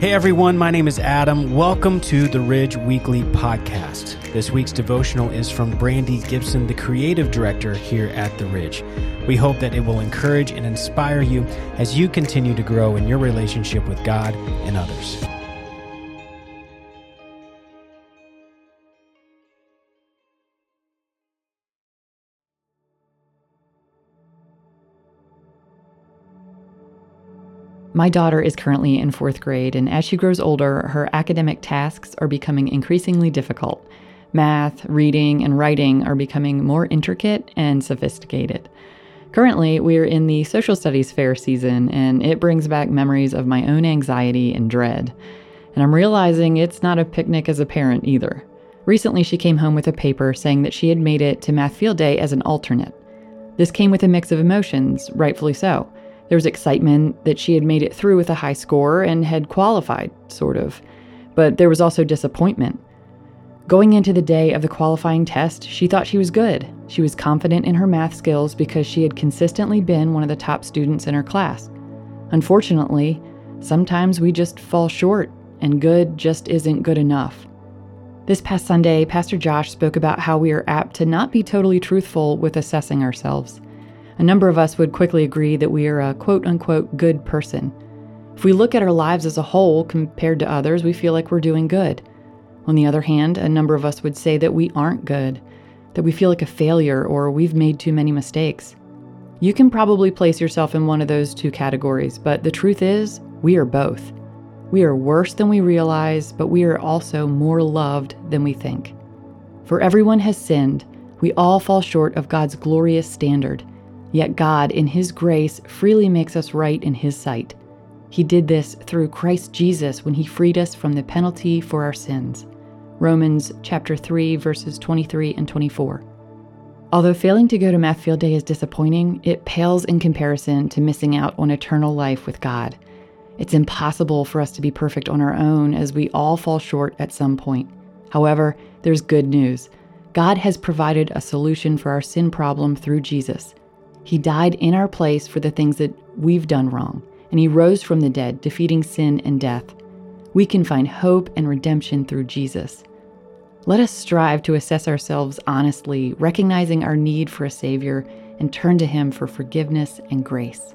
Hey everyone, my name is Adam. Welcome to the Ridge Weekly Podcast. This week's devotional is from Brandy Gibson, the creative director here at The Ridge. We hope that it will encourage and inspire you as you continue to grow in your relationship with God and others. My daughter is currently in fourth grade, and as she grows older, her academic tasks are becoming increasingly difficult. Math, reading, and writing are becoming more intricate and sophisticated. Currently, we're in the social studies fair season, and it brings back memories of my own anxiety and dread. And I'm realizing it's not a picnic as a parent either. Recently, she came home with a paper saying that she had made it to Math Field Day as an alternate. This came with a mix of emotions, rightfully so. There was excitement that she had made it through with a high score and had qualified, sort of. But there was also disappointment. Going into the day of the qualifying test, she thought she was good. She was confident in her math skills because she had consistently been one of the top students in her class. Unfortunately, sometimes we just fall short, and good just isn't good enough. This past Sunday, Pastor Josh spoke about how we are apt to not be totally truthful with assessing ourselves a number of us would quickly agree that we are a quote unquote good person. If we look at our lives as a whole compared to others, we feel like we're doing good. On the other hand, a number of us would say that we aren't good, that we feel like a failure or we've made too many mistakes. You can probably place yourself in one of those two categories, but the truth is, we are both. We are worse than we realize, but we are also more loved than we think. For everyone has sinned, we all fall short of God's glorious standard Yet God, in His grace, freely makes us right in His sight. He did this through Christ Jesus when He freed us from the penalty for our sins. Romans chapter 3 verses 23 and 24. Although failing to go to Math Field Day is disappointing, it pales in comparison to missing out on eternal life with God. It's impossible for us to be perfect on our own as we all fall short at some point. However, there's good news. God has provided a solution for our sin problem through Jesus. He died in our place for the things that we've done wrong, and He rose from the dead, defeating sin and death. We can find hope and redemption through Jesus. Let us strive to assess ourselves honestly, recognizing our need for a Savior, and turn to Him for forgiveness and grace.